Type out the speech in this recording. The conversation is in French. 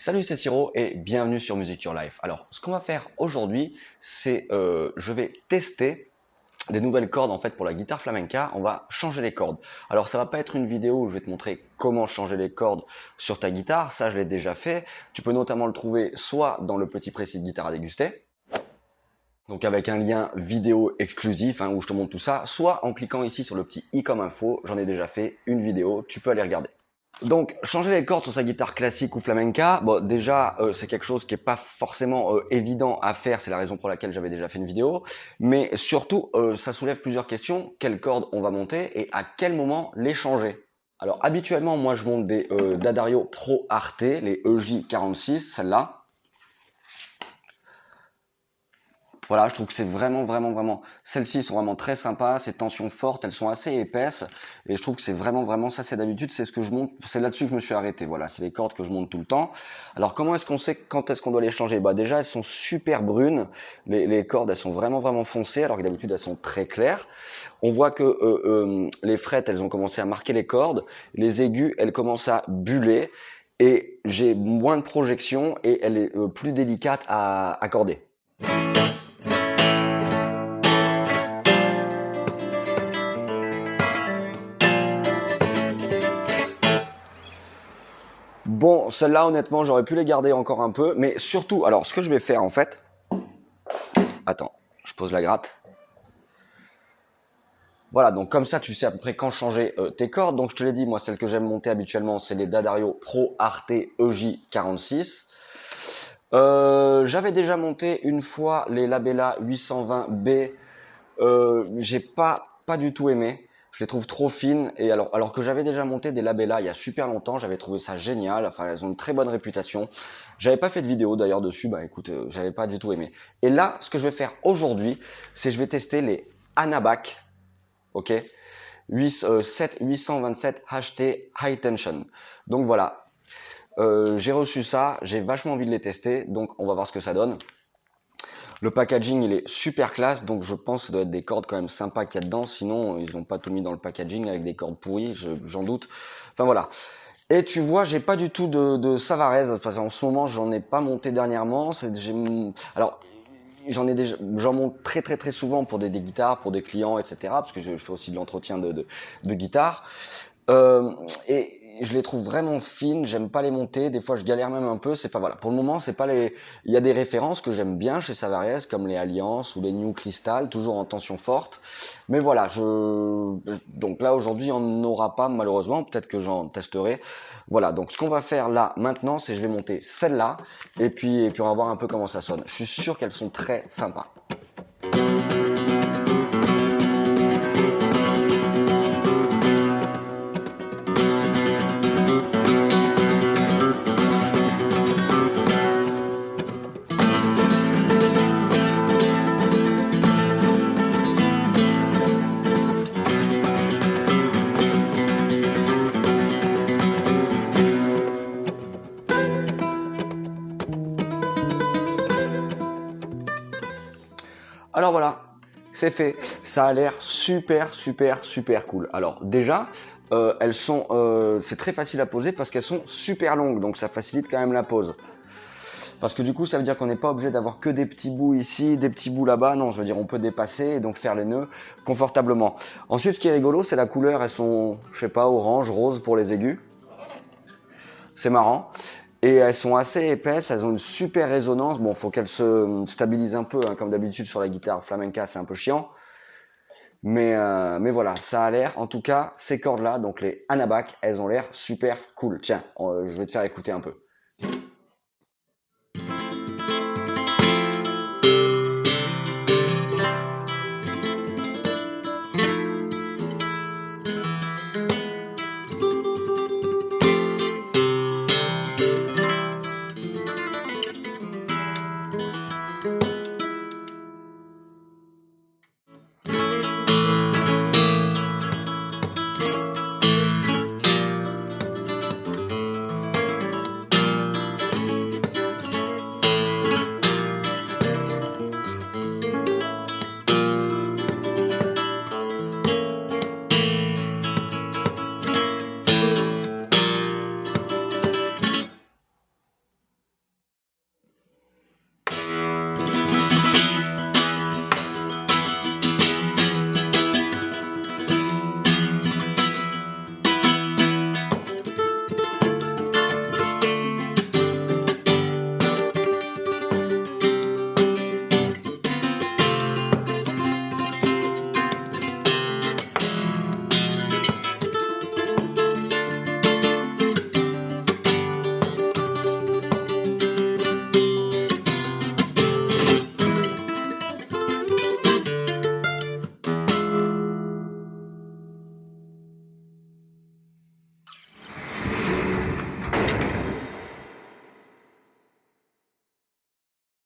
Salut, c'est Siro et bienvenue sur Music Your Life. Alors, ce qu'on va faire aujourd'hui, c'est euh, je vais tester des nouvelles cordes en fait pour la guitare flamenca. On va changer les cordes. Alors, ça va pas être une vidéo où je vais te montrer comment changer les cordes sur ta guitare. Ça, je l'ai déjà fait. Tu peux notamment le trouver soit dans le petit précis de guitare à déguster. Donc avec un lien vidéo exclusif hein, où je te montre tout ça, soit en cliquant ici sur le petit i comme info, j'en ai déjà fait une vidéo, tu peux aller regarder. Donc, changer les cordes sur sa guitare classique ou flamenca, bon, déjà, euh, c'est quelque chose qui est pas forcément euh, évident à faire. C'est la raison pour laquelle j'avais déjà fait une vidéo. Mais surtout, euh, ça soulève plusieurs questions. Quelles cordes on va monter et à quel moment les changer Alors, habituellement, moi, je monte des Dadario Pro Arte, les EJ46, celles-là. Voilà, je trouve que c'est vraiment, vraiment, vraiment. Celles-ci sont vraiment très sympas, ces tensions fortes, elles sont assez épaisses, et je trouve que c'est vraiment, vraiment ça. C'est d'habitude, c'est ce que je monte, c'est là-dessus que je me suis arrêté. Voilà, c'est les cordes que je monte tout le temps. Alors, comment est-ce qu'on sait quand est-ce qu'on doit les changer? Bah déjà, elles sont super brunes. Les, les, cordes, elles sont vraiment, vraiment foncées, alors que d'habitude elles sont très claires. On voit que euh, euh, les frettes, elles ont commencé à marquer les cordes, les aigus, elles commencent à buller, et j'ai moins de projection et elle est euh, plus délicate à accorder. Bon, celle-là, honnêtement, j'aurais pu les garder encore un peu. Mais surtout, alors, ce que je vais faire, en fait... Attends, je pose la gratte. Voilà, donc comme ça, tu sais à peu près quand changer euh, tes cordes. Donc, je te l'ai dit, moi, celle que j'aime monter habituellement, c'est les Dadario Pro Arte EJ46. Euh, J'avais déjà monté une fois les Labella 820B. Euh, J'ai pas du tout aimé. Je les trouve trop fines et alors alors que j'avais déjà monté des labellas il y a super longtemps, j'avais trouvé ça génial. Enfin, elles ont une très bonne réputation. J'avais pas fait de vidéo d'ailleurs dessus, bah écoute, euh, j'avais pas du tout aimé. Et là, ce que je vais faire aujourd'hui, c'est je vais tester les Anabac, ok, 8, 7, 827 HT High Tension. Donc voilà, euh, j'ai reçu ça, j'ai vachement envie de les tester, donc on va voir ce que ça donne. Le packaging, il est super classe, donc je pense que ça doit être des cordes quand même sympas qu'il y a dedans. Sinon, ils n'ont pas tout mis dans le packaging avec des cordes pourries, j'en doute. Enfin voilà. Et tu vois, j'ai pas du tout de, de Savarez. Enfin, en ce moment, j'en ai pas monté dernièrement. Alors, j'en ai déjà, j'en monte très très très souvent pour des, guitares, pour des clients, etc. Parce que je, fais aussi de l'entretien de, de, de guitare. Euh, et je les trouve vraiment fines, j'aime pas les monter, des fois je galère même un peu, c'est pas voilà. Pour le moment, c'est pas les il y a des références que j'aime bien chez Savariez comme les Alliances ou les New Crystal, toujours en tension forte. Mais voilà, je donc là aujourd'hui, on n'aura pas malheureusement, peut-être que j'en testerai. Voilà, donc ce qu'on va faire là maintenant, c'est je vais monter celle-là et puis et puis on va voir un peu comment ça sonne. Je suis sûr qu'elles sont très sympas. Voilà, c'est fait. Ça a l'air super, super, super cool. Alors déjà, euh, elles sont, euh, c'est très facile à poser parce qu'elles sont super longues, donc ça facilite quand même la pose. Parce que du coup, ça veut dire qu'on n'est pas obligé d'avoir que des petits bouts ici, des petits bouts là-bas. Non, je veux dire, on peut dépasser et donc faire les nœuds confortablement. Ensuite, ce qui est rigolo, c'est la couleur. Elles sont, je sais pas, orange, rose pour les aigus. C'est marrant. Et elles sont assez épaisses, elles ont une super résonance. Bon, faut qu'elles se stabilisent un peu, hein, comme d'habitude sur la guitare flamenca, c'est un peu chiant. Mais, euh, mais voilà, ça a l'air, en tout cas, ces cordes-là, donc les Anabac, elles ont l'air super cool. Tiens, je vais te faire écouter un peu.